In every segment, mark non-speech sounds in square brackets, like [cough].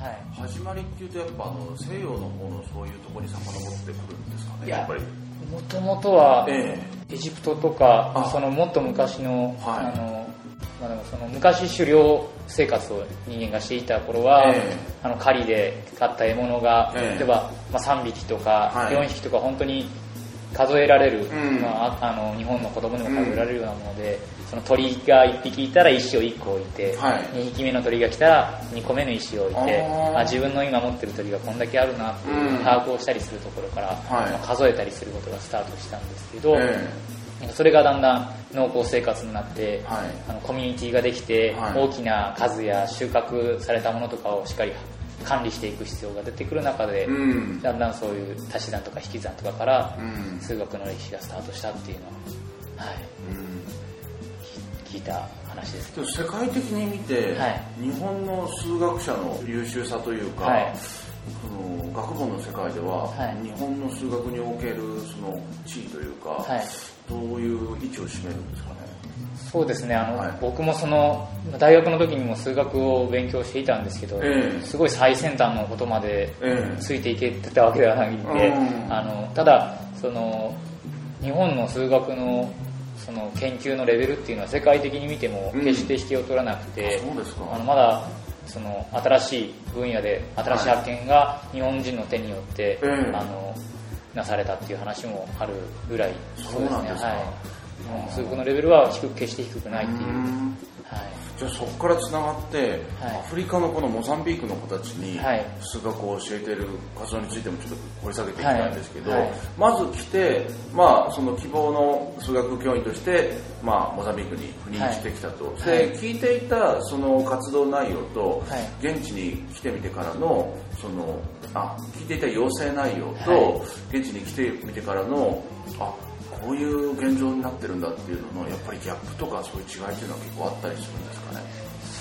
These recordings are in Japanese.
はい。始まりっていうとやっぱあの西洋の方のそういうところに遡ってくるんですかねいややっぱり。もともとはえエジプトとかあ。そのもっと昔の,、はい。あのその昔狩猟生活を人間がしていた頃は、ええ。あの狩りで買った獲物が、ええ。例えば、まあ、3匹とかはい。4匹とか本当に数えられる、うん。まあ、ああの日本の子供でも数えられるようなもので、その鳥が1匹いたら石を1個置いて、はい。2匹目の鳥が来たら2個目の石を置いてあ自分の今持ってる鳥がこんだけあるなっていううん。把握をしたりするところから、はい。まあ数えたりすることがスタートしたんですけど、えなんかそれがだんだん農耕生活になって、はい。あのコミュニティができて、はい。大きな数や収穫されたものとかをしっかり管理していく必要が出てくる中で、うん。だんだんそういう足し算とか引き算とかから、うん。数学の歴史がスタートしたっていうのは、はい、うん。聞いた話です。世界的に見て、はい。日本の数学者の優秀さというか、はい。その学問の世界では、はい。日本の数学におけるその地位というか、はい。どういう位置を占めるんですかね？そうですね。あの、はい。僕もその大学の時にも数学を勉強していたんですけど、ええ。すごい最先端のことまでええ。ついていけてたわけではないんで、うん。あのただその日本の数学のその研究のレベルっていうのは世界的に見ても決して引けを取らなくて、うですか。あのまだその新しい分野で新しい発見が日本人の手によって、ええ。あのなされたっていう話もあるぐらいそうですか。はいうん。数学のレベルは低く決して低くないっていう、うん。はい、じゃあそこからつながって、はい。アフリカのこのモザンビークの子たちにはい。数学を教えている活動についてもちょっと掘り下げていきたい。んですけど、はい。はいまず来て、まあ、その希望の数学教員として、まあ、モザンビークに赴任してきたと、はい。で聞いていたその活動内容と、はい。現地に来てみてからのそのあ聞いていた要請内容と、は現地に来てみてからのあこういう現状になってるんだっていうののやっぱりギャップとかそういう違いっていうのは結構あったりするんですかね？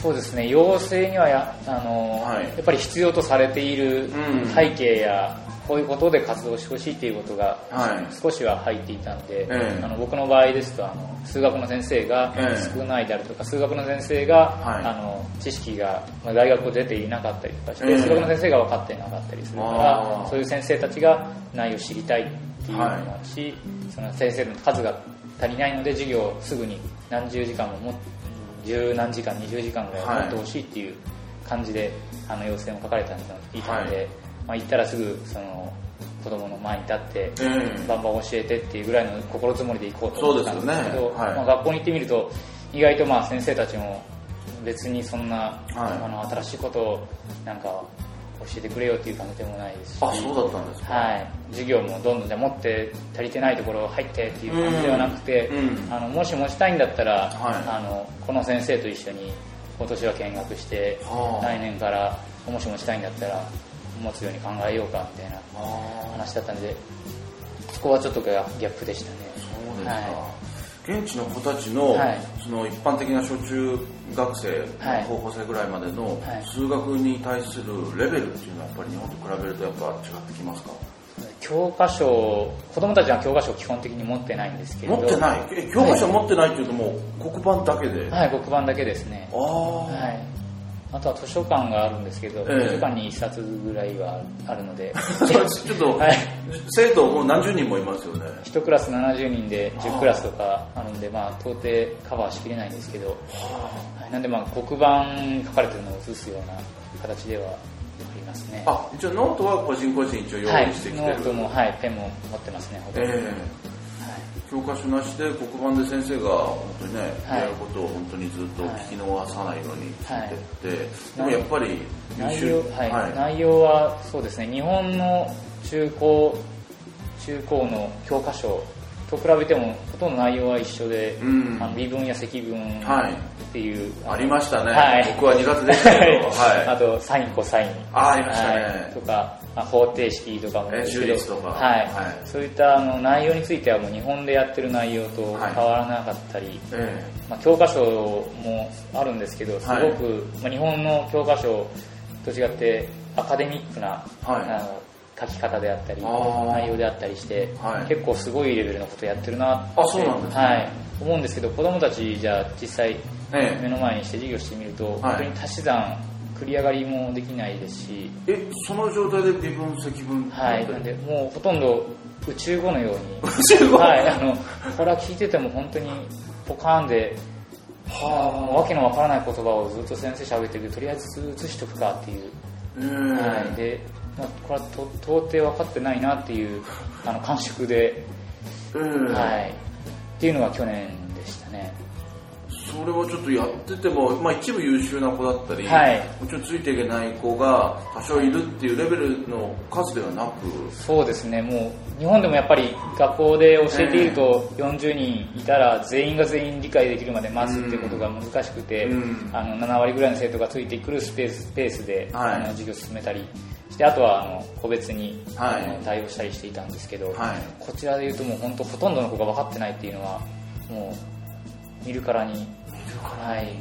そうですね。要請にはやあの、はい。やっぱり必要とされているうん。背景や、こういうことで活動してほしいっていうことがはい。少しは入っていたんで、ええ。あの僕の場合ですとあの数学の先生がええ。少ないであるとか、数学の先生が、はい。あの知識がまあ大学を出ていなかったりとかして、ええ。数学の先生が分かっていなかったりするかあらーそういう先生たちが内容を知りたいっていうのもあるし、その先生の数が足りないので授業をすぐに何十時間もも十何時間20時間ぐらい持ってほしいっていう感じで、あの要請も書かれたのを聞いたので、はいまあ、行ったらすぐその子供の前に立って、ええバンバン教えてっていうぐらいの心積もりで行こうと思ったんですけどそうですよね。はい。まあ、学校に行ってみると意外とまあ先生たちも別にそんな、あの新しいことをなんか教えてくれよっていう感じでもないですし。あそうだったんですか。はい、授業もどんどんじゃあ持って足りてないところ入ってっていう感じではなくて、うん。うん。あのもし持ちたいんだったら、はい。あのこの先生と一緒に今年は見学して、はあ。来年からもし持ちたいんだったら持つように考えようかみたいなあ話だったんでそこはちょっとギャップでしたね。そうですか、は現地の子たちの,、はい。その一般的な小中学生、はい。高校生ぐらいまでのはい。数学に対するレベルっていうのはやっぱり日本と比べるとやっぱ違ってきますか？い、教科書子供たちは教科書を基本的に持ってないんですけれど。持ってない。え教科書持ってないっていうともう黒板だけで、はい。黒板だけですね。ああ、はいあとは図書館があるんですけど、ええ。図書館に1冊ぐらいはあるので。[laughs] ちょっと、はい。生徒もう何十人もいますよね。1クラス70人で10クラスとかあるんで、まあ、到底カバーしきれないんですけど、はい。なんでまあ黒板に書かれてるのを写すような形ではりますね。あ一応ノートは個人個人一応用はい意してきてる、ノートも、はい、ペンも持ってますねほとんど、ええ教科書なしで黒板で先生が本当にね、はい。やることを本当にずっと聞き逃さないように聞いてって、でもはいやっぱり内容,、はい。はい。内容はそうですね。日本の中高中高の教科書と比べてもほとんど内容は一緒で、うん。あの微分や積分はい。っていう、ありましたね、はい。僕は苦手でしたけど、あはい、とサインコサイン。あありましたね。はい。とかあ方程式とかもはい。はい。そういったあの内容についてはもう日本でやってる内容とはい。変わらなかったり、えまあ、教科書もあるんですけどすごく、はい。まあ、日本の教科書と違ってアカデミックな、はい。あの書き方であったり内容であったりして、はい。結構すごいレベルのことやってるなってあそうなんですね。はい、思うんですけど子供たちじゃあ実際ええ。目の前にして授業してみると、はい。本当に足し算繰り上がりもできないですし、えその状態で微分積分はい、なんでもうほとんど宇宙語のように。[laughs] 宇宙語はい、あのこれは聞いてても本当にポカーンではもうわけのわからない言葉をずっと先生喋っててとりあえず写しとくかっていう、あ、ええはい、で、まあ、これはと到底分かってないなっていうあの感触で、ええはい、っていうのが去年それはちょっとやってても、まあ、一部優秀な子だったり、はい。もちろんついていけない子が多少いるっていうレベルの数ではなく、そうですね。もう日本でもやっぱり学校で教えていると40人いたら全員が全員理解できるまで待つっていうことが難しくて、うん。あの7割ぐらいの生徒がついてくるスペースペースで、はい。あの授業を進めたりしてあとはあの個別に、対応したりしていたんですけど、はい。こちらで言うともう本当ほとんどの子が分かってないっていうのはもう見るからにはい。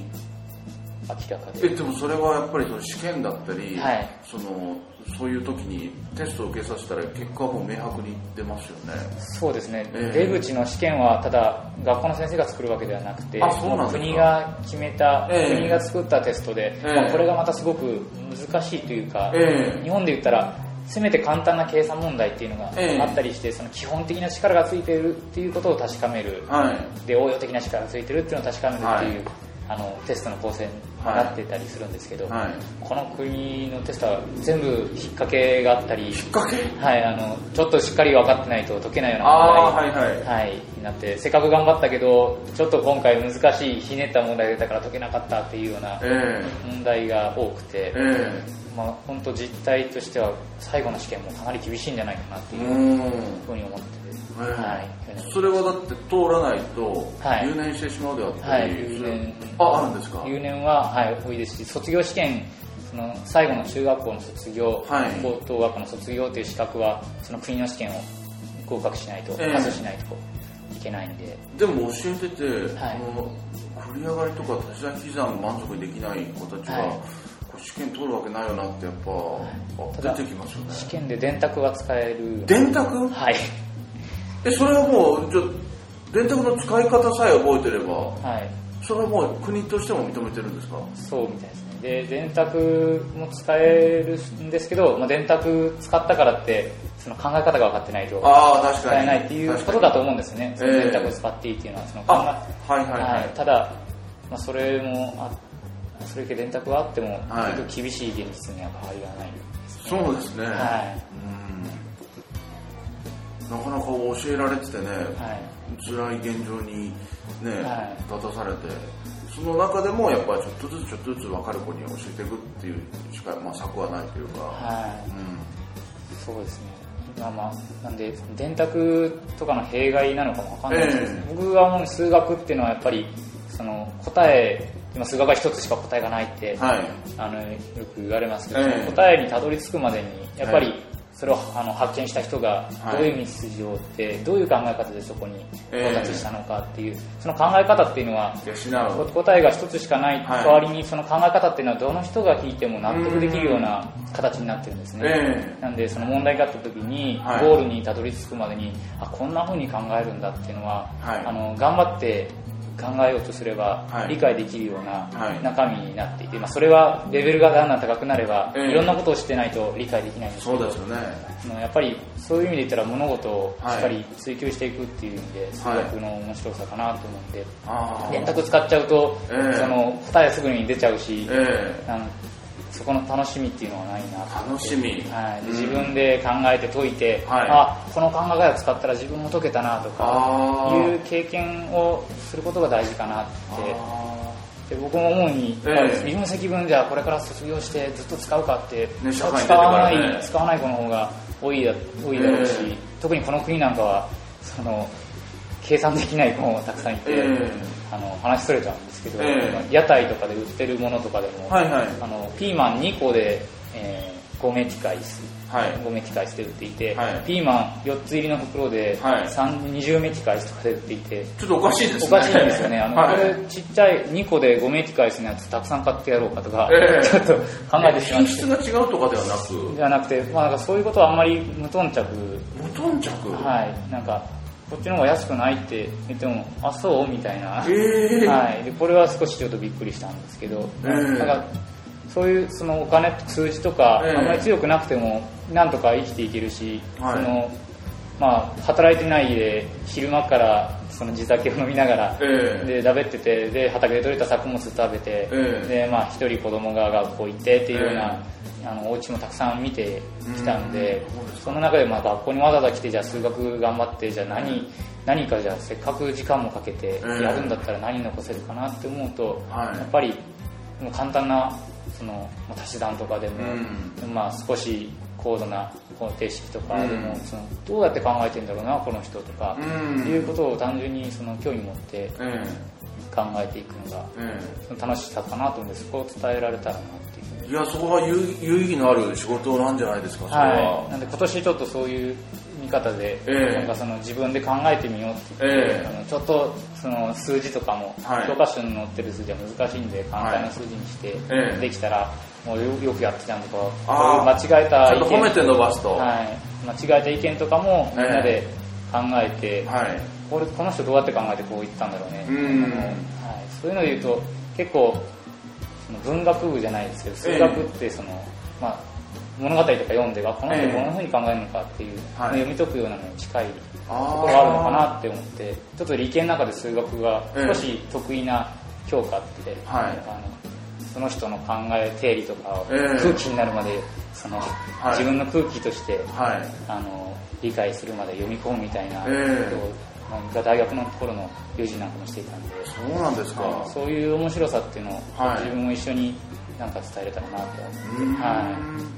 明らかでえでもそれはやっぱりその試験だったり、はい。そのそういう時にテストを受けさせたら結果はもう明白に出ますよね。そうですね、ええ。出口の試験はただ学校の先生が作るわけではなくてあそうなんですか。国が決めた、ええ。国が作ったテストで、ええ。まあこれがまたすごく難しいというか、ええ。日本で言ったらせめて簡単な計算問題っていうのがええ。あったりして、その基本的な力がついているっていうことを確かめる、はい。で応用的な力がついてるっていうのを確かめるっていう、はい。あのテストの構成になってたりするんですけど、はい。この国のテストは全部引っ掛けがあったり引っ掛け？はい、あのちょっとしっかり分かってないと解けないような問題はいはい。はい、になってせっかく頑張ったけどちょっと今回難しいひねった問題が出たから解けなかったっていうようなえ問題が多くてえ、え。まあ、本当実態としては最後の試験もかなり厳しいんじゃないかなってえいううん。ふうに思ってて、ええ。はい。それはだって通らないとはい。留年してしまうであったはい。り、留年。ああるんですか？留年は、はい、多いですし卒業試験その最後の中学校の卒業、はい。高等学校の卒業という資格はその国の試験を合格しないと、ええ。パスしないといけないんで、でも教えてて、はい。この繰り上がりとか足し算引き算満足にできない子たちが、はい。試験通るわけないよなってやっぱ、ただあ出てきますよね。試験で電卓が使える。電卓？はい。えそれはもうじゃあ電卓の使い方さえ覚えてればはい。それはもう国としても認めてるんですか？そうみたいですね。で電卓も使えるんですけど、まあ、電卓使ったからってその考え方が分かってないとああ確かに。使えないっていうことだと思うんですよね。そのええ電卓を使っていいっていうのはその考えあはいはいはい、はい、ただ、まあ、それもあそれだけ電卓があっても、はい。ちょっと厳しい現実には変わりがないですそうですね、はうん。なかなか教えられててね、はい。辛い現状にね、は立たされてその中でもやっぱりちょっとずつちょっとずつ分かる子に教えていくっていうしか、まあ、策はないというか、はい。うん。そうですねまあまあなんで電卓とかの弊害なのかもわかんないですけど、え僕が思う数学っていうのはやっぱりその答え今数学は一つしか答えがないって、はい。あのよく言われますけど、ええ。その答えにたどり着くまでにやっぱりはいそれをあの発見した人がはい。どういう道筋を追ってどういう考え方でそこに到達したのかっていう、その考え方っていうのは答えが一つしかないはい。代わりにその考え方っていうのはどの人が聞いても納得できるような形になってるんですね、えなんでその問題があった時にはい。ゴールにたどり着くまでにあこんな風に考えるんだっていうのは、はい。あの頑張って考えようとすればはい。理解できるようはない。中身になっていて、まあ、それはレベルがだんだん高くなれば、ええ。いろんなことをしてないと理解できないんですけどそうですよね。やっぱりそういう意味で言ったら物事をしはい。っかり追求していくっていう意味で数学の面白さかなと思って、電卓使っちゃうと、ええ。その答えすぐに出ちゃうし、そこの楽しみっていうのはないな。と楽しみ、はい、自分で考えて解いて、はい。あこの考え方を使ったら自分も解けたなとかいう経験をすることが大事かなって。あで僕も思うに、ええ。微分積分じゃこれから卒業してずっと使うかって、ね。使わない使わない子の方が多いだ多いだろうし、ええ。特にこの国なんかはその計算できない子もたくさんいて、ええあの話それちゃうんですけど、ええ。屋台とかで売ってるものとかでも、はいはい。あのピーマン2個で、えー、5メティカイスはい。5メティカイスで売っていて、はい。ピーマン4つ入りの袋で、はい。3 20メティカイスとかで売っていてちょっとおかしいですね。おかしいんですよね。あの、はい。これちっちゃい2個で5メーティカイスのやつたくさん買ってやろうかとか、ええ。[laughs] ちょっと考えてしまって。品質が違うとかではなく。じゃなくて、まあなんかそういうことはあんまり無頓着。無頓着。はい。なんか、こっちの方が安くないって言っても、あ、そう？みたいな。ええはい。で、これは少しちょっとびっくりしたんですけど、ええなんか、そういうそのお金数字とか、ええあんまり強くなくてもなんとか生きていけるし、はい。そのまあ、働いてないで昼間からその地酒を飲みながら、ええでだべっててで畑で採れた作物食べて、ええでまあ、一人子供が学校行ってっていうような、あのお家もたくさん見てきたんで、うん。その中でまあ学校にわざわざ来てじゃあ数学頑張ってじゃあ何,、何かじゃあせっかく時間もかけてやるんだったら何残せるかなって思うと、はい。やっぱりもう簡単なそのまあ足し算とかでも、うん。まあ、少し高度な方程式とかでも、うんそのどうやって考えてんだろうなこの人とか、うん。いうことを単純にその興味持ってええ。考えていくのが楽しさかなと思うんでそこを伝えられたらなっていうふうにえいやそこは有有意義のある仕事なんじゃないですかそれは、はい、なんで今年ちょっとそういう見方で、ええ。なんかその自分で考えてみようって言って、ええ。あのちょっとその数字とかも、はい。教科書に載ってる数字は難しいんで簡単な数字にして、ええ。できたらもうよよくやってたんとか間違えたちょっと褒めて伸ばすと。はい、間違えた意見とかもみんなで考えて、はい。これこの人どうやって考えてこう言ったんだろうね、うん。はい、そういうので言うと結構その文学部じゃないですけど数学ってその、まあ、物語とか読んであこの人ええ。こんな風に考えるのかっていう、はい。読み解くようなのに近いところがあるのかなって思ってちょっと理系の中で数学がええ。少し得意な教科って、はい。あのその人の考え定理とかをええ。空気になるまでその、い。自分の空気としてはい。あの理解するまで読み込むみたいなこえ。えとを、まあ大学の頃の友人なんかもしていたんで、そうなんですか、はいそういう面白さっていうのを、はい。自分も一緒になんか伝えれたらなとうーん。は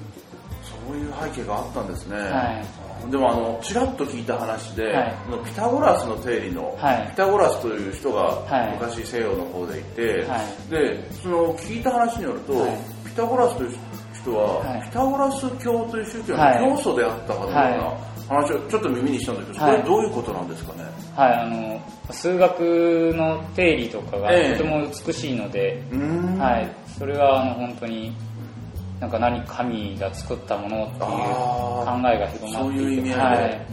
そういう背景があったんですね、はい。でもあのちらっと聞いた話で、はい。ピタゴラスの定理の、はい。ピタゴラスという人がはい。昔西洋の方でいて、はい。でその聞いた話によると、はい。ピタゴラスという人は、はい。ピタゴラス教という宗教のはい。教祖であったかのような話をちょっと耳にしたんだけど、それはどういうことなんですかね、はい、あの数学の定理とかがええ。とても美しいので、うーん。はい、それはあの本当になんか何神が作ったものっていう考えが広まっていてそういう意味合いで。はい、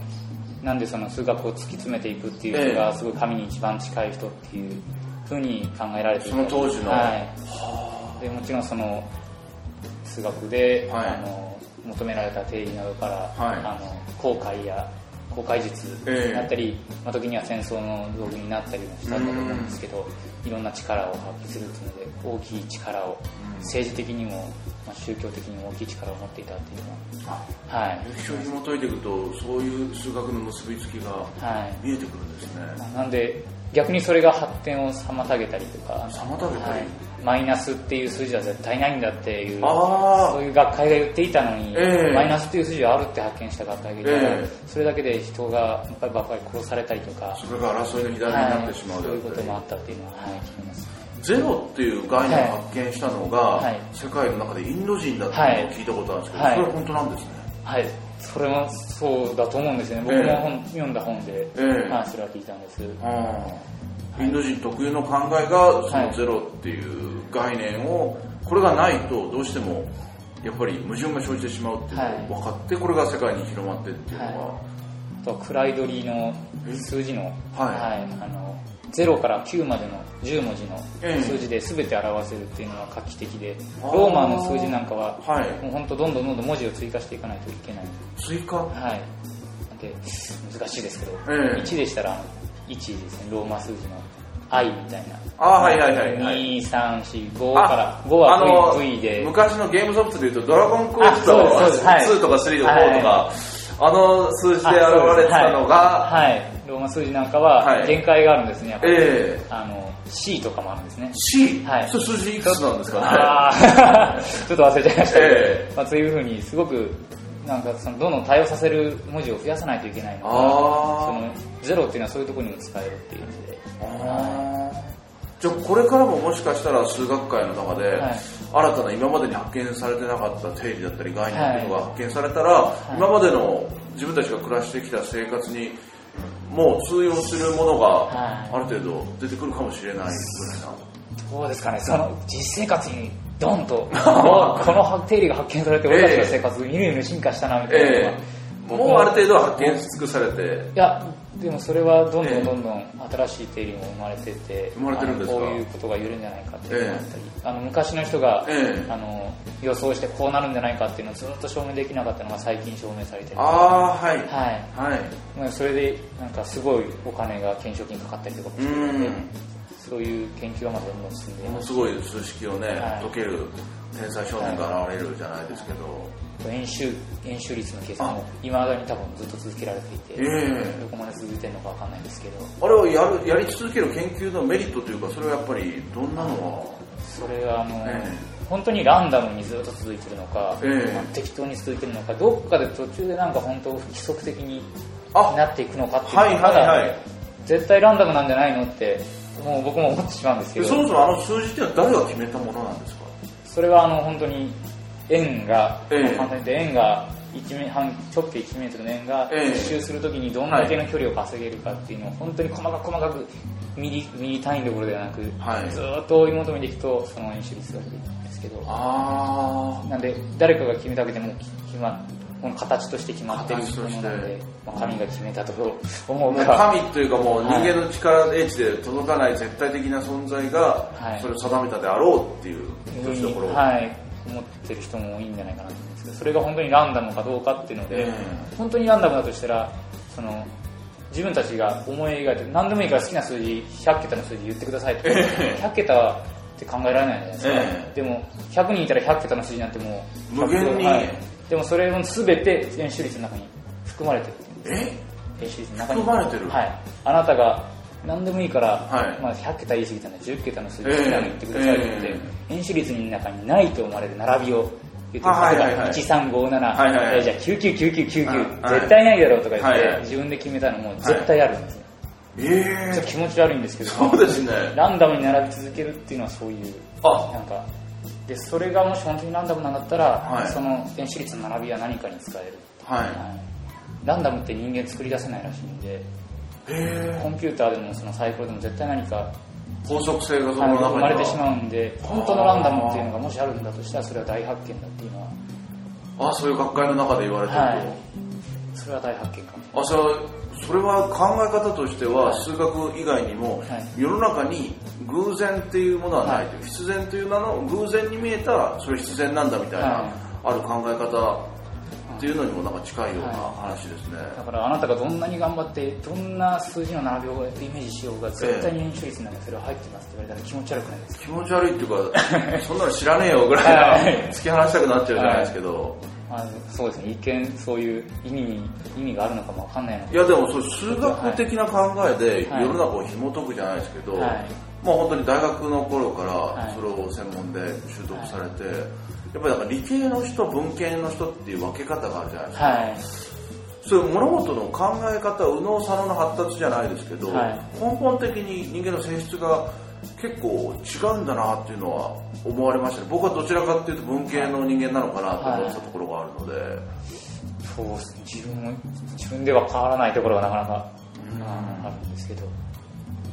なんでその数学を突き詰めていくっていう人がすごい神に一番近い人っていうふうに考えられていその当時の。はい、でもちろんその数学で、はい。あの求められた定理などから、はい。あの航海や航海術ええ。になったり、まあ、時には戦争の道具になったりもしたんだと思うんですけどいろんな力を発揮するっていうので大きい力を政治的にも、まあ、宗教的にも大きい力を持っていたっていうのは。はい、歴史を紐解いていくとそういう数学の結びつきがはい。見えてくるんですね、なんで逆にそれが発展を妨げたりとか。妨げたり。はい、マイナスっていう数字は絶対ないんだっていうそういう学会が言っていたのに、ええ。マイナスっていう数字はあるって発見した学会がいたら、ええ。それだけで人がやっぱりばっかり殺されたりとかそれが争いの火種になってしまうであったりそういうこともあったっていうのは、はい、聞きますゼロっていう概念を発見したのが、はい。世界の中でインド人だっていうのを聞いたことあるんですけど、はい。それは本当なんですね。はい。それもそうだと思うんですね。僕も本、読んだ本で、ええ。はい、それは聞いたんですインド人特有の考えがそはいのゼロっていう概念をこれがないとどうしてもやっぱり矛盾が生じてしまうっていうのが分かってこれが世界に広まってっていうのが、あとはクライドリの数字の,、はい。あの0から9までの10文字のええ。数字で全て表せるっていうのは画期的で、ローマの数字なんかは、はい。もう本当どんどんどんどん文字を追加していかないといけない。追加？はい。で難しいですけど、ええ。1でしたら1ですねローマ数字の愛みたいな。あはいはいはいはい。2345から5は V, v で。昔のゲームソフトでいうと「ドラゴンクエストあそうですそうです。2」とか3とか4とか、あの数字で現れてたのがはい、はい。ローマ数字なんかは限界があるんですね、やっぱり、えあの C とかもあるんですね。C? はい。それ数字いくつなんですかね？あー。[laughs] ちょっと忘れちゃいましたけど、えまあ、そういうふうにすごくなんかそのどんどん対応させる文字を増やさないといけないのであそーのゼロっていうのはそういうところにも使えるっていうじゃあこれからももしかしたら数学界の中で、はい。新たな今までに発見されてなかった定理だったり概念っていうのが発見されたら、今までの自分たちが暮らしてきた生活にもう通用するものがはい。ある程度出てくるかもしれないぐらいな、どうですかね。その実生活にドンと [laughs] この定理が発見されて俺たちの生活みるみる進化したなみたいなもうある程度は発見し尽くされて。いやでもそれはどんどんどんどん新しい定理も生まれてて、生まれてるんですこういうことが言えるんじゃないかっていうのがあったり、あの昔の人が、ええ。あの予想してこうなるんじゃないかっていうのをずっと証明できなかったのが最近証明されてる。ああはい。はい。はい。まあそれでなんかすごいお金が懸賞金かかったりとかもうしてるのでんそういう研究はまだどん。どん進んでいますものすごい数式をね、はい解ける天才少年が現れるじゃないですけど、演習演習率の計算もいまだに多分ずっと続けられていて、ええ。どこまで続いてるのかわかんないですけど。あれをやるやり続ける研究のメリットというかそれはやっぱりどんなのはそれはあの、え本当にランダムにずっと続いてるのか、ええ。まあ適当に続いてるのかどっかで途中でなんか本当規則的にあ。なっていくのかっていうのははいはいはい。絶対ランダムなんじゃないのってもう僕も思ってしまうんですけど。でそもそもあの数字っていうのは誰が決めたものなんですか？それはあの本当に円が、簡単に円が1メ半直径1メートルの円がええ。一周するときにどんだけの距離を稼げるかっていうのを本当に細かく細かくミリミリ単位どころではなく、はい。ずーっと追い求めていくとその円周率が出てくるんですけどあなんで誰かが決めたわけでもう決まこの形として決まってるものなので、まあ、神が決めたと思あもううか神というかもう人間の力英知で届かない絶対的な存在がはい。それを定めたであろうっていうふうにところ、はい、思ってる人も多いんじゃないかなと思うんですけどそれが本当にランダムかどうかっていうので、え本当にランダムだとしたらその自分たちが思い描いて何でもいいから好きな数字100桁の数字言ってくださいと、100桁って考えられないじゃないですか、えでも100人いたら100桁の数字なんてもう無限に。はい。でもそれも全て円周率の中に含まれてるえ？円周率の中に。含まれてる。はい。あなたが何でもいいから、はい。まあ、100桁言い過ぎたんで10桁の数字ええ。好きなの言ってくださいって言って、え円周率の中にないと思われる並びを言ってあはいはいはい。例えば1357、はいはい。じゃあ999999、はい。絶対ないだろうとか言って、自分で決めたのも絶対あるんですよ、えちょっと気持ち悪いんですけどそうですね。ランダムに並び続けるっていうのはそういうあ。なんかでそれがもし本当にランダムなんだったら、はい。その円周率の並びは何かに使える、はい。はい。ランダムって人間作り出せないらしいんでえコンピューターでもそのサイコロでも絶対何か法則性がそはい。の中には生まれてしまうんで本当のランダムっていうのがもしあるんだとしたらそれは大発見だっていうのは。あそういう学会の中で言われてると、はい。それは大発見かも。あそれはそれは考え方としては数学以外にもはい。世の中に偶然っていうものはないという、は必然という名の偶然に見えたそれ必然なんだみたいな、はい。ある考え方っていうのにもなんか近いような話ですね、だからあなたがどんなに頑張ってどんな数字の並びをイメージしようが絶対に円周率の中にそれは入ってますって言われたら気持ち悪くないですか？気持ち悪いっていうかそんなの知らねえよぐらいな、[laughs] はい。突き放したくなっちゃうじゃないですけど、あのそうですね。一見そういう意味に意味があるのかもわかんないいやでもそう数学的な考えではい。世の中を紐解くじゃないですけど、はい。まあ本当に大学の頃かはい。らそれを専門で習得されて、やっぱりなんか理系の人文系の人っていう分け方があるじゃないですか、はい。そういう物事の考え方右脳左脳の発達じゃないですけど、はい。根本的に人間の性質が結構違うんだなっていうのは思われましたね。僕はどちらかっていうと文系の人間なのかなと思ってたところがあるので、そうですね。自分も自分では変わらないところがなかなか、うん。あるんですけど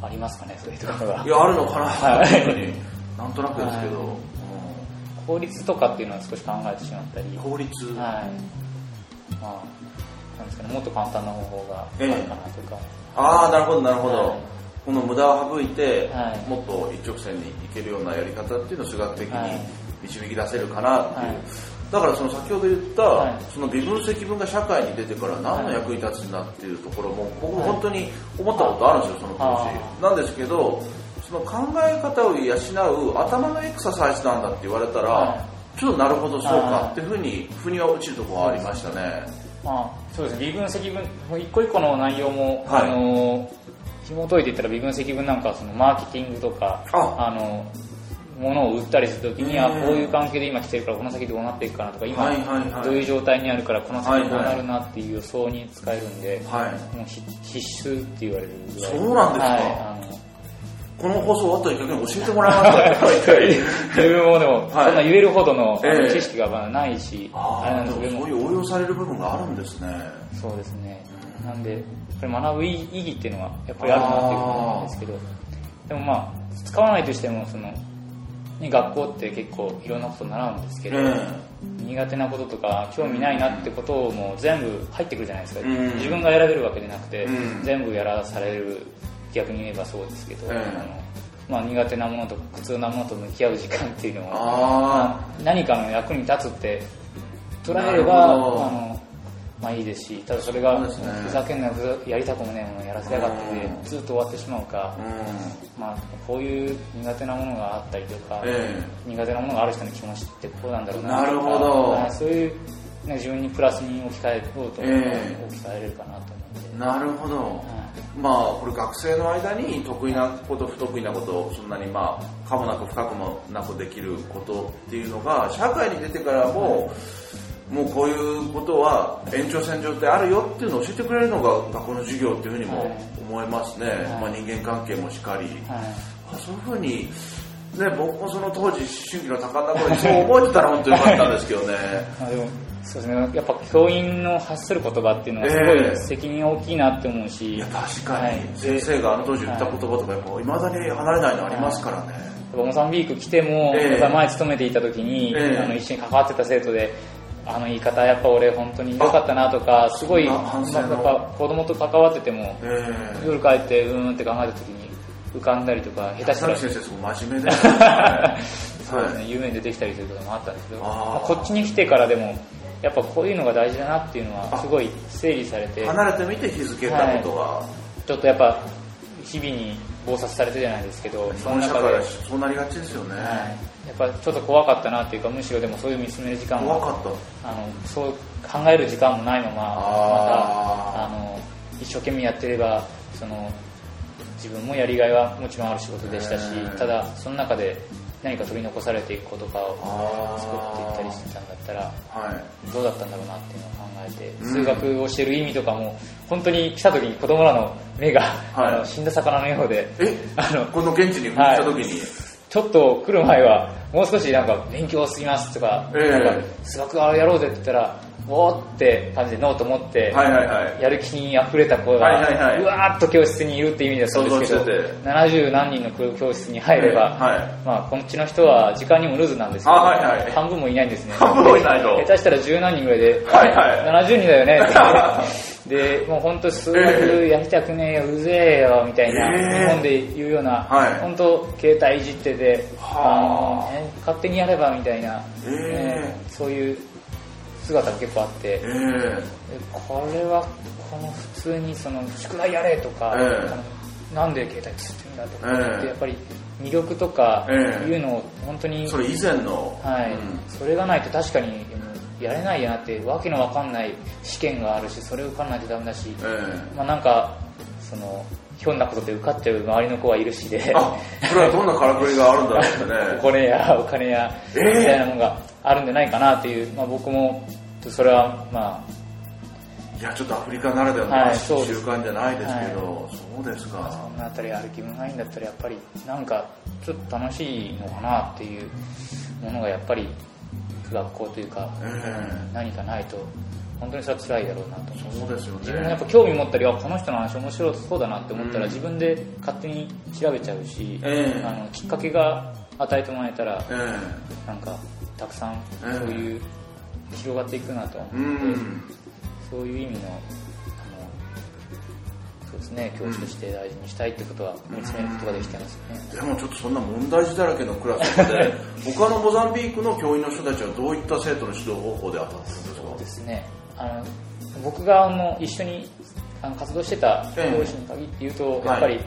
ありますかねそういうところが。いやあるのかな、はい。本当になんとなくですけど、はい効率とかっていうのは少し考えてしまったり。うん効率、はい。まあなんですかねもっと簡単な方法があるかなとか、ああなるほどなるほど、はい。この無駄を省いて、はい。もっと一直線にいけるようなやり方っていうのを数学的はい。に導き出せるかなっていう、はい。だからその先ほど言った、はい。その微分積分が社会に出てから何の役に立つんだっていうところも僕も本当に思ったことあるんですよその当時、はなんですけどその考え方を養う頭のエクササイズなんだって言われたら、はい、ちょっとなるほどそうかっていうふうに腑に落ちるところはありましたね。まあ、そうですね。微分積分一個一個の内容も、はい、あの紐解いていったら微分積分なんかそのマーケティングとかあ。のものを売ったりするときに、あこういう関係で今来てるからこの先どうなっていくかなとか今どういう状態にあるからこの先どうなるなっていう予想に使えるんで、もう必須って言われるぐらい。そうなんですか、はい、あのこの放送終わったら逆に教えてもらえますか自分もでも、そんな言えるほどの知識がないし、あれなんですけど。そういう応用される部分があるんですね。そうですね。なんでやっぱり学ぶ意義っていうのはやっぱりあるなっていうふうに思うんですけど。でもまあ使わないとしてもそのに学校って結構いろんなこと習うんですけど、うん、苦手なこととか興味ないなってことも全部入ってくるじゃないですか、うん、自分が選べるわけじゃなくて、うん、全部やらされる逆に言えばそうですけど、あのまあ、苦手なものと苦痛なものと向き合う時間っていうのは何かの役に立つって捉えればあのまあいいですし、ただそれがふざけんなやりたくもねえものやらせやがってて、ずっと終わってしまうか、まあこういう苦手なものがあったりとか、苦手なものがある人の気持ちってこうなんだろうななるほど。そういう、ね、自分にプラスに置き換えようと思ったら置き換えれるかなと思って。なるほど。まあ、これ学生の間に得意なこと不得意なことそんなにまあかもなく深くもなくできることっていうのが社会に出てからも、もうこういうことは延長線上であるよっていうのを教えてくれるのが学校の授業っていうふうにも思いますね、はい、まあ、人間関係もしかり、はい、そういうふうに、ね、僕もその当時思春期の多感な頃にそう思えてたら本当によかったんですけどねそうですね。やっぱ教員の発する言葉っていうのはすごい責任大きいなって思うし、えー、いや確かに、先生があの当時言った言葉とかやっぱいまだに離れないのありますからね、モザンビーク来ても、えー、前勤めていた時に、えー、あの一緒に関わってた生徒であの言い方やっぱ俺本当に良かったなとかすごいやっぱ子供と関わってても、えー、夜帰ってうーんって考えた時に浮かんだりとか下手したら。先生すごい真面目で [laughs] そうですね、夢に出てきたりということもあったんですけど、まあ、こっちに来てからでもやっぱこういうのが大事だなっていうのはすごい整理されて離れてみて気づけたことが、はい、ちょっとやっぱ日々に忙殺されてじゃないですけどその中で。そうなりがちですよね、はい。やっぱちょっと怖かったなっていうかむしろでもそういう見つめる時間も怖かった。あのそう考える時間もないまままたあの一生懸命やってればその自分もやりがいはもちろんある仕事でしたしただその中で何か取り残されていくことかを作っていったりしてたんだったら、はい、どうだったんだろうなっていうのを考えて、うん、数学をしてる意味とかも本当に来た時に子供らの目が、はい、あの死んだ魚のようでえ？あのこの現地に来た時に、はい。ちょっと来る前は、もう少しなんか勉強すぎますとか、えー、なんか数学やろうぜって言ったら、おーって感じでノート持って、はいはいはい、やる気に溢れた子が、はいはいはい、うわーっと教室にいるっていう意味ではそうですけど、70何人の教室に入れば、はい。はい、まあ、こっちの人は時間にもルーズなんですけど、はいはい、半分もいないんですね。半分もいないと。下手したら10何人ぐらいで、はいはい、70人だよねって。[laughs] で、もう本当数学やりたくねえよ、うぜえよ、みたいな、日本で言うような、本当携帯いじってて、あ。のね、勝手にやればみたいな、ね、そういう姿も結構あって、これはこの普通にその宿題やれとか、なんで携帯つってんだとかってやっぱり魅力とかいうのを本当に、それ以前の、はい、それがないと確かにやれないやなってわけのわかんない試験があるしそれ受かんないとダメだし、まあなんかそのひょんなことで受かっちゃう周りの子はいるしで。あそれはどんなからくりがあるんだろうね。[laughs] お金やお金やみたいなものがあるんじゃないかなっていう、まあ、僕もそれはまあ。いやちょっとアフリカならではの、はい、習慣じゃないですけど、はい、そうですか。そんなあたり歩きもないんだったらやっぱりなんかちょっと楽しいのかなっていうものがやっぱり学校というか、何かないと本当にそれは辛いだろうなと。思そうですよ、ね、自分もやっぱ興味持ったりあこの人の話面白そうだなって思ったら、自分で勝手に調べちゃうし、あのきっかけが与えてもらえたら、なんかたくさんそういう広がっていくなと思って、そういう意味のですね教師として大事にしたいってことは見つめることができてますね、でもちょっとそんな問題児だらけのクラスで [laughs] 他のモザンビークの教員の人たちはどういった生徒の指導方法で当たってるんですか？そうですねあの僕があの一緒にあの活動してた教師に限って言うと、やっぱり、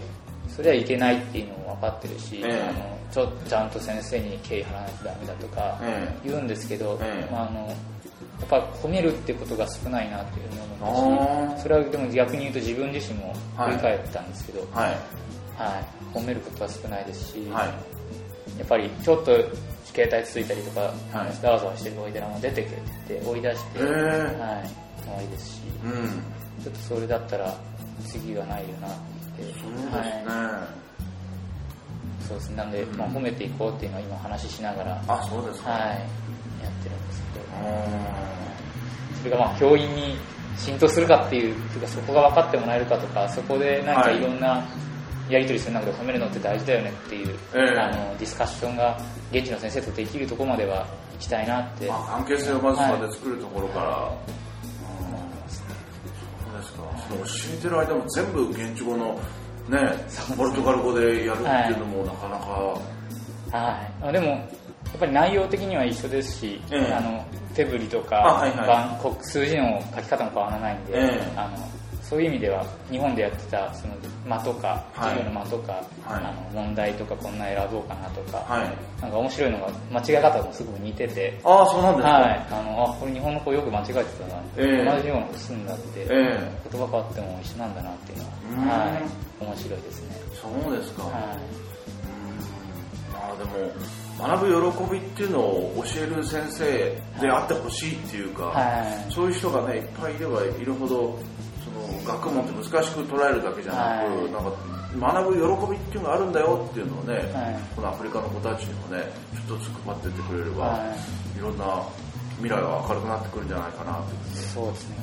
それはいけないっていうのも分かってるし、ええ。あのちょちゃんと先生に敬意払わないとダメだとかええ。言うんですけど、ええ。まあ、あのやっぱ褒めるってことが少ないなっていうふうに思うしそれはでも逆に言うと自分自身も振り返ったんですけど、はい。はい、褒めることは少ないですし、はい。やっぱりちょっと携帯ついたりとか、はい。ざわざわしてるおいでらも出てけって追い出して、はい、もういいですし、うん。ちょっとそれだったら次はないよなって言って、そうですね、はい、そうですね。なんで、まあ、褒めていこうっていうのは今話ししながら、あそうですか、はい、やってるんですけど、うそれがまあ教員に浸透するかっていうそこが分かってもらえるかとかそこでなんかはい。いろんなやり取りする中で褒めるのって大事だよねっていう、ええ。あのディスカッションが現地の先生とできるところまでは行きたいなって。んまあ、関係性をまずまで作るところから、思い。ますねそうですか。その教えてる間も全部現地語のねポルトガル語でやるっていうのもなかなか、はい。あでもやっぱり内容的には一緒ですし、ええ。あの手振りとか、あはいはい。数字の書き方も変わらないんで、ええ。あのそういう意味では日本でやってたその間とかはい。授業の間とか、はい。あの問題とかこんな選ぼうかなとか、はい。なんか面白いのが間違い方もすごく似てて、ああそうなんですか、はい、あのあこれ日本の子よく間違えてたな、ええ。同じようなことするんだって、ええ。言葉変わっても一緒なんだなっていううん。のは、はい、面白いですね。そうですか、はい。まあでも学ぶ喜びっていうのを教える先生であってほしいっていうか、はい。そういう人がねいっぱいいればいるほど学問って難しく捉えるだけじゃなく、はい。なんか学ぶ喜びっていうのがあるんだよっていうのをね、はい。このアフリカの子たちにもねちょっとずつ配ってってくれれば、、はい。ろんな未来が明るくなってくるんじゃないかなという。そうですね。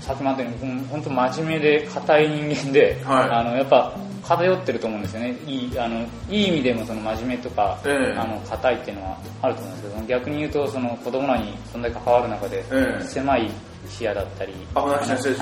さっきもあったように本当真面目で硬い人間で、はい。あのやっぱ偏ってると思うんですよね。いいあのいい意味でもその真面目とか、ええ。あの硬いっていうのはあると思うんですけど逆に言うとその子供らにそんだけ関わる中で、ええ。狭い視野だったり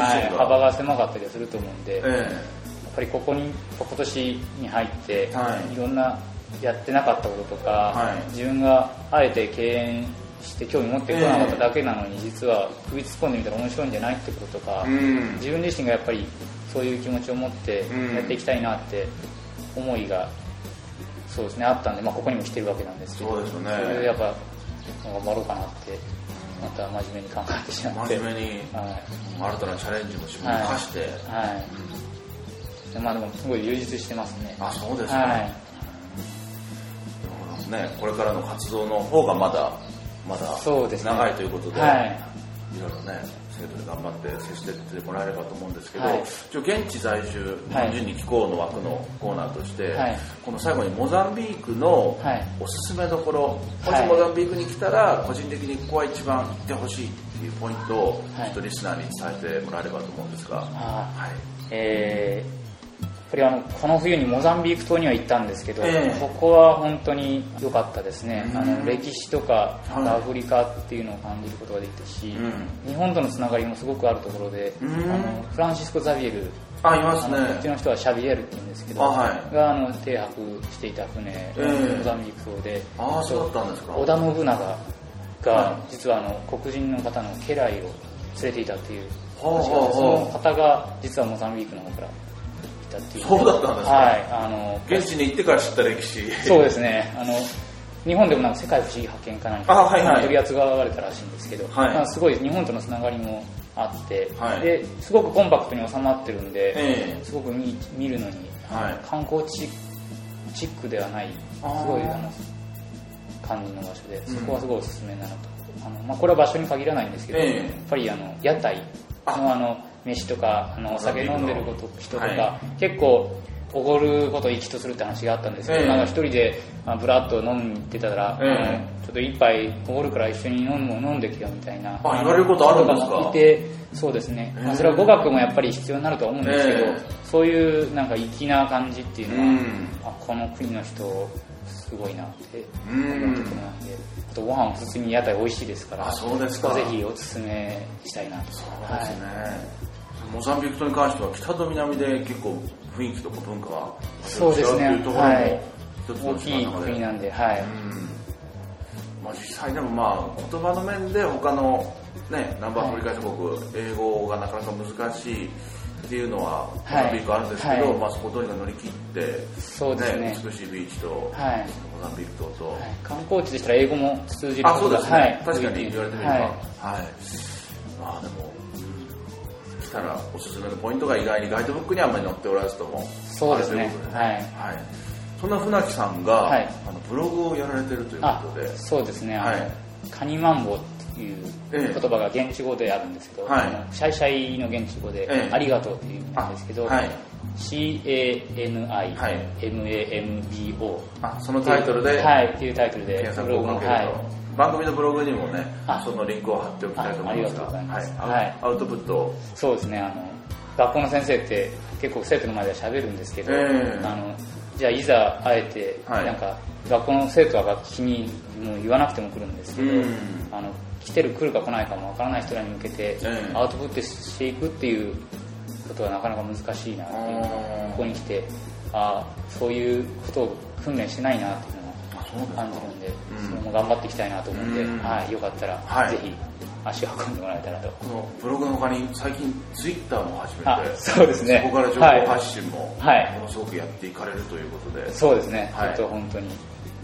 はい、幅が狭かったりはすると思うんで、やっえぱりここに今年に入って、はい。い、ろんなやってなかったこととか、はい。自分があえて敬遠して興味持ってこなかっただけなのに、実は首突っ込んでみたら面白いんじゃないってこととか、えうん。自分自身がやっぱりそういう気持ちを持ってうん。やっていきたいなって思いがそうですねあったんで、まあ、ここにも来てるわけなんですけどそうですよね。それでやっぱ頑張ろうかなってまた真面目に考えてしまって。真面目にはい。新たなチャレンジも自分に課して、はい、まあでもすごい充実してますね。あそうですか、はい。ね、これからの活動の方がまだまだ長いということで、はい。いろいろね生徒で頑張って接してってもらえればと思うんですけど、はい。現地在住日はい本人に聞こうの枠のコーナーとして、はい。この最後にモザンビークのはい。おすすめどころ、はい。もしモザンビークに来たら個人的にここは一番行ってほしいっていうポイントをはい。ちょっとリスナーに伝えてもらえればと思うんですが、あはい。えーぱりあのこの冬にモザンビーク島には行ったんですけど、ええ。ここは本当に良かったですね、うん。あの歴史とかはい。アフリカっていうのを感じることができたし、うん。日本とのつながりもすごくあるところで、うん。あのフランシスコ・ザビエルあいますあのこっちねの人はシャビエルって言うんですけど、あはい。があの停泊していた船、ええ。モザンビーク島で。ああそうだったんですか。織田信長はが実はあの黒人の方の家来を連れていたっていうはあ話があってその方が実はモザンビークの方からいたっていう。そうだったんですか？はいあの現地に行ってから知った歴史。そうですね。あの日本でもなんか世界不思議発見か何かあはいはい。取り扱われたらしいんですけど、はい。まあすごい日本とのつながりもあって、はい。ですごくコンパクトに収まってるんで、ええ。すごく見見るのに、はい。観光地チックではないすごいあの感じの場所でそこはすごいおすすめだなと、あのまあ、これは場所に限らないんですけど、ええ。やっぱりあの屋台のあの飯とかあのお酒飲んでること人とか、は結構おごることを一とするって話があったんですけど、ええ。なんか一人でまあブラッと飲んでたら、ええ。あのちょっと一杯おごるから一緒に飲む飲んでけよみたいなあ言われることあるんですか？てそうですね、まあ、それは語学もやっぱり必要になるとは思うんですけど、ええ。そういうなんか粋な感じっていうのは、うん。あこの国の人すごいなってうん思うところなん。であとご飯も普通に屋台美味しいですからあそうですか。ぜひおすすめしたいなと。そうですね、モザンビーク島に関しては北と南で結構雰囲気とか文化がそうですね違うっていうところもはい。大きい国なんではい、うん。まあ、実際でもまあ言葉の面で他のね南部アフリカ諸国、英語がなかなか難しいっていうのは、はい。モザンビークあるんですけど、はい。まあ、そこをどうにか乗り切って、そうですね美しいビーチと、はいモザンビーク島と、はい。観光地でしたら英語も通じる。あ、そうですね、はい、確かに言われてみれば、ははい。い。まあでも、うん来たらおすすめのポイントが意外にガイドブックにはあんまり載っておらずとも、そうですね。はい。はい。そんな船木さんが、はい。あのブログをやられてるというあことで、そうですね、はい。カニマンボっていうええ。言葉が現地語であるんですけど、はい。あのシャイシャイの現地語で、ええ。ありがとうという意味なんですけど、あはい CANIMAMBO あそのタイトルで、はい、っていうタイトルで。検索をかけると、はい、番組のブログにもねあ。そのリンクを貼っておきたいと思いますが。はいはい。アウトプット。をそうですね。あの学校の先生って結構生徒の前で喋るんですけど、ええ。あのじゃあいざあえて、はい。なんか学校の生徒は楽器にもう言わなくても来るんですけど、うん。あの来てる来るか来ないかもわからない人らに向けて、ええ。アウトプットしていくっていうことはなかなか難しいなっていうここに来てああそういうことを訓練してないなっていうのを感じるんで、うん。それも頑張っていきたいなと思うんで、うん。はい、よかったら、はい。ぜひ足を運んでもらえたらと。このブログの他に最近ツイッターも始めてあそうですね。そこから情報発信もはい。ものすごくやっていかれるということで、そうですね、はい。ちょっと本当に、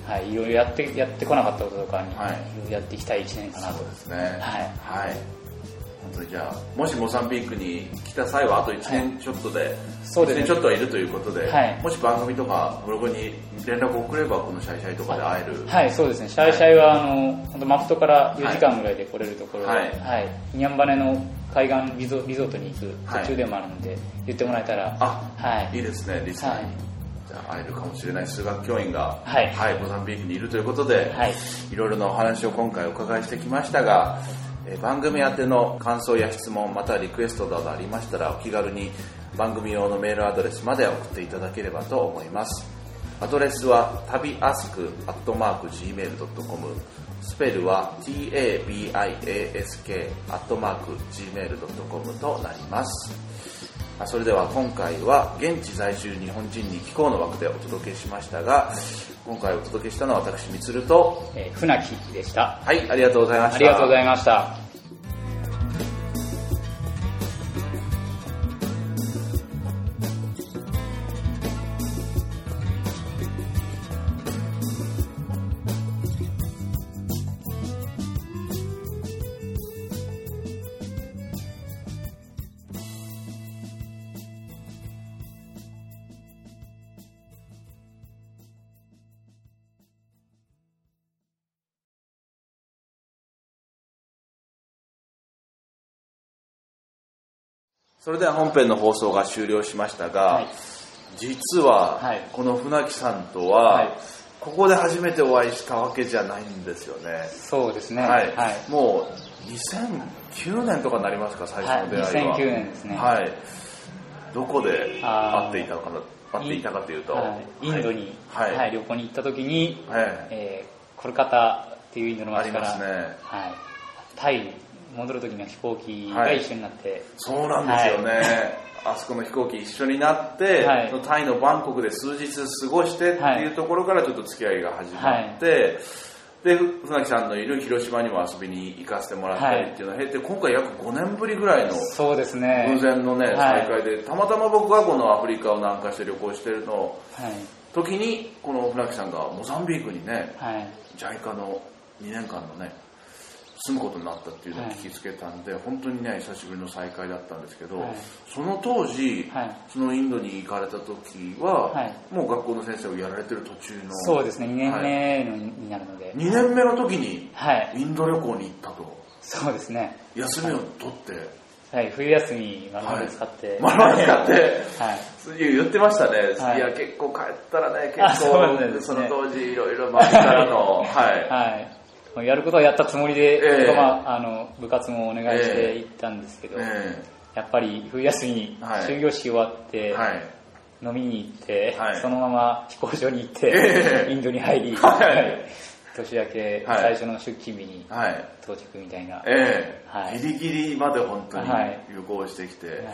はい、いろいろやってやってこなかったこととかに、はい。いろいろやっていきたい1年かなと。そうですね。はい。はい本当にじゃあもしモザンビークに来た際はあと1年ちょっとで、そうですね。1年ちょっとはいるということで、はい。もし番組とかブログに連絡を送ればこのシャイシャイとかで会える。はい、そうですね、シャイシャイは、あの本当マフトから4時間ぐらいで来れるところで、ははい。いニャンバネの海岸リゾリゾートに行くはい。途中でもあるので、言ってもらえたら、あはい、いいですねリスナーに、会えるかもしれない数学教員が、はいモザンビークにいるということで、はい。いろいろなお話を今回お伺いしてきましたが、えー番組宛ての感想や質問またはリクエストなどありましたらお気軽に番組用のメールアドレスまで送っていただければと思いますアドレスは旅アスクアットマーク Gmail.com スペルは tabiask アットマーク Gmail.com となりますあそれでは今回は現地在住日本人に気候の枠でお届けしましたが今回お届けしたのは私みつるとえー船木でした。はいありがとうございましたありがとうございました。それでは本編の放送が終了しましたが、はい。実ははい。この船木さんとは、はい。ここで初めてお会いしたわけじゃないんですよね。そうですね。はい、はい。もう2009年とかになりますか最初の出会いは、はい2009年ですね。はい。どこで会っていたのかな会っていたかというと、はい。インドに、はい。はい旅行に行った時に、はい。えーコルカタっていうインドのあ街から、りますね。はい、タイに戻る時の飛行機が一緒になって、そうなんですよね、あそこの飛行機一緒になって、はい。タイのバンコクで数日過ごしてっていうところからちょっと付き合いが始まって、で船木さんのいる広島にも遊びに行かせてもらったりっていうのを経て、今回約5年ぶりぐらいのそうですね。偶然のね、はい。再会でたまたま僕がこのアフリカを南下して旅行してるのはい。時にこの船木さんがモザンビークにねはい。JICA の2年間のね住むことになったっていうのを聞きつけたんで、本当にね久しぶりの再会だったんですけど、はい。その当時、はい。そのインドに行かれた時は、はい。もう学校の先生をやられてる途中のそうですね。2年はい目のになるので、2年目の時にはい。インド旅行に行ったと。そうですね。休みを取って、はい。冬休み丸々使って、丸々使って。はい。言ってましたね、はい。い、や結構帰ったらねあ結構その当時いろいろ周りからの。[laughs] はい、はいやることはやったつもりで、ええ。まあ、あの部活もお願いして行ったんですけど、えやっぱり冬休みにはい。終業式終わって、えはい。飲みに行って、はい。そのまま飛行場に行って、ええ。インドに入り、はい。はい。年明けはい。最初の出勤日にはい。到着みたいな、ええ。はい。ギリギリまで本当にはい。旅行してきて、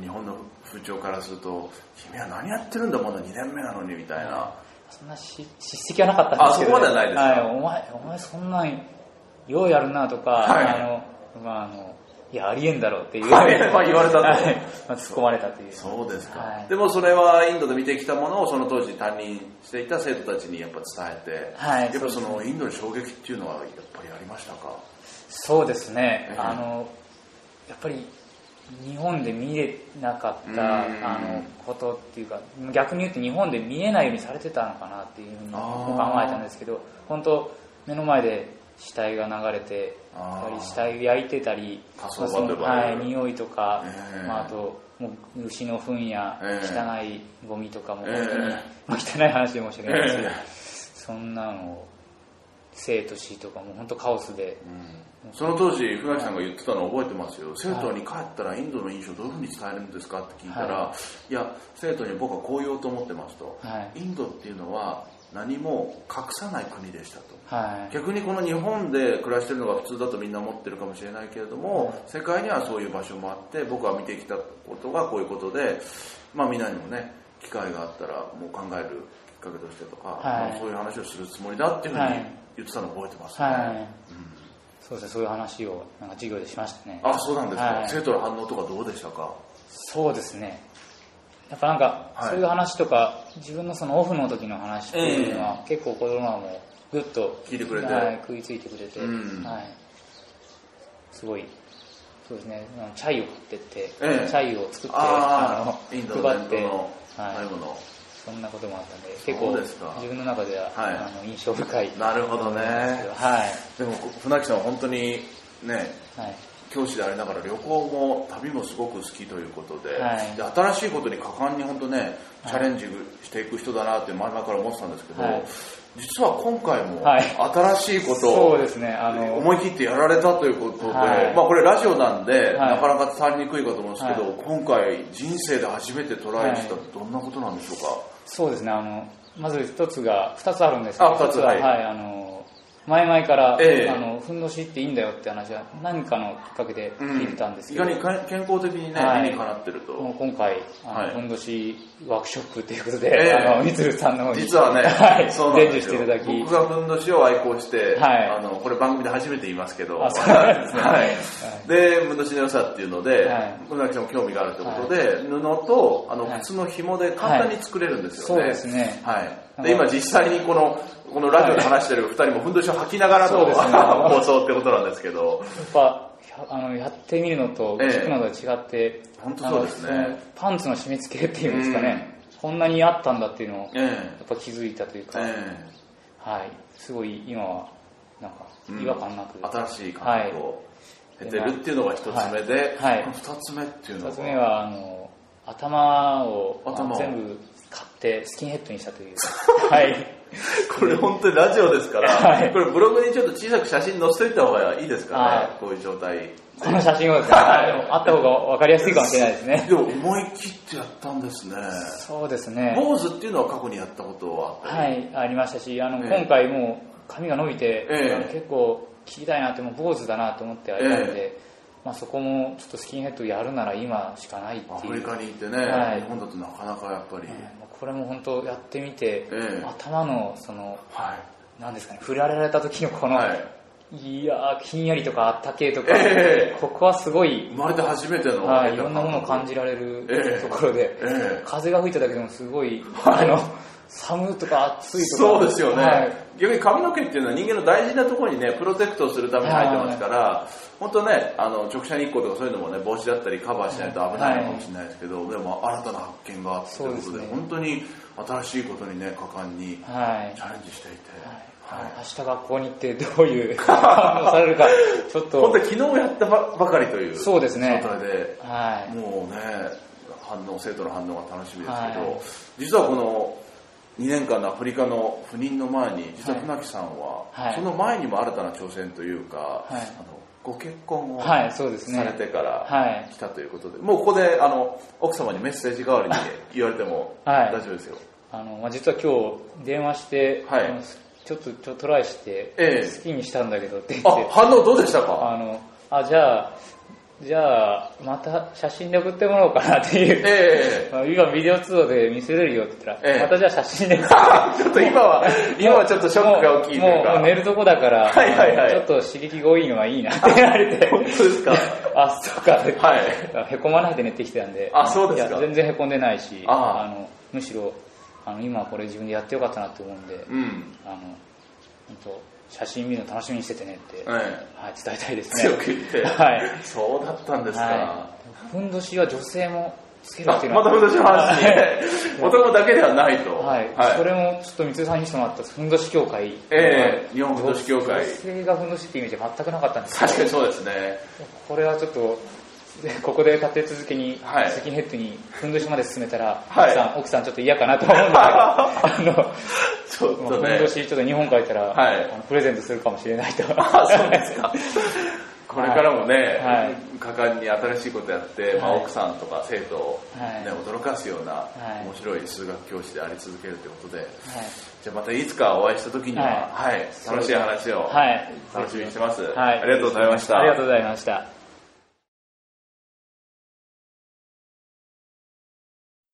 日本の風潮からすると君は何やってるんだまだ2年目なのにみたいな、そんなし叱責はなかったんですけど、あそこまではないですか？はい、お前、お前そんなん、ようやるなとか、はい。あの、まあ、あの、いやありえんだろうっていう、はい。まあ言われたと。はい。まあ突っ込まれたという。そうですか、はい。でもそれはインドで見てきたものをその当時担任していた生徒たちにやっぱ伝えて、はいやっぱそのインドの衝撃っていうのはやっぱりありましたか？そうですね、ええ。あのやっぱり日本で見れなかったうん。あのことっていうか逆に言うと日本で見えないようにされてたのかなっていうふうにあー。僕は考えたんですけど本当目の前で死体が流れてあー。やっぱり死体焼いてたりそはい、匂いとか、ええ。まあ、あともう牛の糞やええ。汚いゴミとかもええ。本当に、まあ、汚い話で申し訳ないですけど、えそんなのを生と死とかも本当カオスで。その当時船木さんが言ってたのを覚えてますよ。生徒に帰ったらインドの印象どういうふうに伝えるんですかって聞いたら、、はい。や生徒に僕はこう言おうと思ってますと、はい。インドっていうのは何も隠さない国でしたと。はい。逆にこの日本で暮らしてるのが普通だとみんな思ってるかもしれないけれども、世界にはそういう場所もあって僕は見てきたことがこういうことでまあみんなにもね機会があったらもう考えるきっかけとしてとか、はい。まあそういう話をするつもりだっていうふうにはい。言ってたのを覚えてますね、はい、そうですねそういう話をなんか授業でしましたね。あそうなんですか、はい。生徒の反応とかどうでしたか？そうですね。やっぱなんかはい。そういう話とか、自分のそのオフの時の話っていうのは、結構子供はもうグッと聞いてくれて。はい、食いついてくれて、うん。はい、すごいそうですね。チャイを買ってって、ええ。チャイを作ってあの配ってはいそんなこともあったんで結構ですか。自分の中では、はい。あの印象深い。なるほどね。はい。でも船木さんは本当にねはい。教師でありながら旅行も旅もすごく好きということで,、はい。で新しいことに果敢に本当ねチャレンジしていく人だなって前々から思ってたんですけど、はい。実は今回もはい。新しいことをそうですねあの思い切ってやられたということで、はい。まあこれラジオなんで、はい。なかなか伝わりにくいかと思うんですけど、はい。今回人生で初めてトライしたどんなことなんでしょうか、そうですねあのまず一つが二つあるんですけどあ二つ一は、はいはい、あの前々から、ええ。あのふんどしっていいんだよって話は何かのきっかけで聞いてたんですけど、意外にか健康的にね、はい。理にかなってると、今回あの、はい。ふんどしワークショップということで、ええ。あのみつるさんの方に実はね、[laughs] はい、そしていただき。僕がふんどしを愛好して、はい。あのこれ番組で初めて言いますけど、あそうなんですね。はい。はい。でふんどしの良さっていうので、はい。村木さんも興味があるということで、布とあのはい。靴の紐で簡単に作れるんですよね。そうですね。はい。で今実際にこのこのラジオで話してる二人もふんどしを履きながらの、そうですね。放送ってことなんですけど、やっぱあのやってみるのとええ。聞くのと違って、本当そうですね。パンツの締め付けっていうんですかね、こんなにあったんだっていうのをえやっぱ気づいたというか、えはい、すごい今はなんかうん。違和感なく、新しい感覚を経てるっていうのが一つ目で、はい。はい二つ目っていうのは。2つ目はあの頭を頭を。全部買ってスキンヘッドにしたという。[laughs] はい。これ本当にラジオですから、はい。これブログにちょっと小さく写真載せといた方がいいですかね、はい。こういう状態。この写真をですねあでもあった方が分かりやすいかもしれないですね。でも思い切ってやったんですね。そうですね。坊主っていうのは過去にやったことははいありましたしあの、ええ今回もう髪が伸びて、ええ。あの結構切りたいなってもう坊主だなと思ってはいたので、まあ、そこもちょっとスキンヘッドやるなら今しかないっていう。アフリカに行ってね、はい。日本だとなかなかやっぱり、これも本当やってみて、ええ。頭のそのはなんですかね振られた時のこい。の、はい。い、やーひんやりとかあったけとか、ええ。ここはすごい、生まれて初めての、はい、いろんなものを感じられるええ。ところで、ええ。風が吹いただけでもすごい、あの寒とか暑いとか。そうですよね、はい。逆に髪の毛っていうのは人間の大事なところにねプロテクトするために生えてますから、本当ねあの直射日光とかそういうのもね帽子だったりカバーしないと危ないのかもしれないですけど、でも新たな発見があってということでですね。本当に新しいことにね果敢にはい。チャレンジしていて、はい。はい。明日学校に行ってどういう [laughs] 反応されるか、ちょっと、本当に昨日やったばばかりというそうですね。状態で、はい、もうね反応生徒の反応が楽しみですけど、はい。実はこの2年間のアフリカの赴任の前に実は船木さんは、はい。その前にも新たな挑戦というか、はい。あのご結婚を。されてからはい。来たということで、もうここであの奥様にメッセージ代わりに言われてもはい。大丈夫ですよ、あの、まあ、実は今日電話して、ちょっとちょトライして、ええ。好きにしたんだけどって言って、あ反応どうでしたか？あの、あ、じゃあ、じゃあまた写真で送ってもらおうかなっていう、えまあ今ビデオ通話で見せれるよって言ったら、ええ。またじゃあ写真で。[laughs] ちょっと今は、今はちょっとショックが大きいというか。もうもう寝るとこだから、はいはいはい。ちょっと刺激が多いのがいいなって言われて。本当ですか。[laughs] あそうか。はい。へこまないで寝てきてたんで。あそうですか。全然へこんでないしああ。のむしろあの今これ自分でやってよかったなって思うんで、うん。あの本当写真見るの楽しみにしててねって、えはい、伝えたいですね。強く言って。はい。そうだったんですか。はい、ふんどしは女性もつけるあっていうのはまたふんどしの話にね、[laughs] 男だけではないと。はい、それもちょっと三井さんにしてもらったふんどし協会。ええ日本ふんどし協会。女性がふんどしってイメージは全くなかったんですけど。確かにそうですね。これはちょっとでここで立て続けに、はい。スキンヘッドにふんどしまで進めたら、はい。奥さん奥さんちょっと嫌かなと思うんですけどあのちょっとね。ふんど。しちょっと日本帰ったら、はい。プレゼントするかもしれないと。あ、そうですか。これからもね、はい。果敢に新しいことやって、まあ、はい奥さんとか生徒を、ねはい。驚かすような、い。面白い数学教師であり続けるということで、はい。じゃあまたいつかお会いした時には、ははい。楽しい話をはい。楽しみにしてます、はい。ありがとうございました。ありがとうございました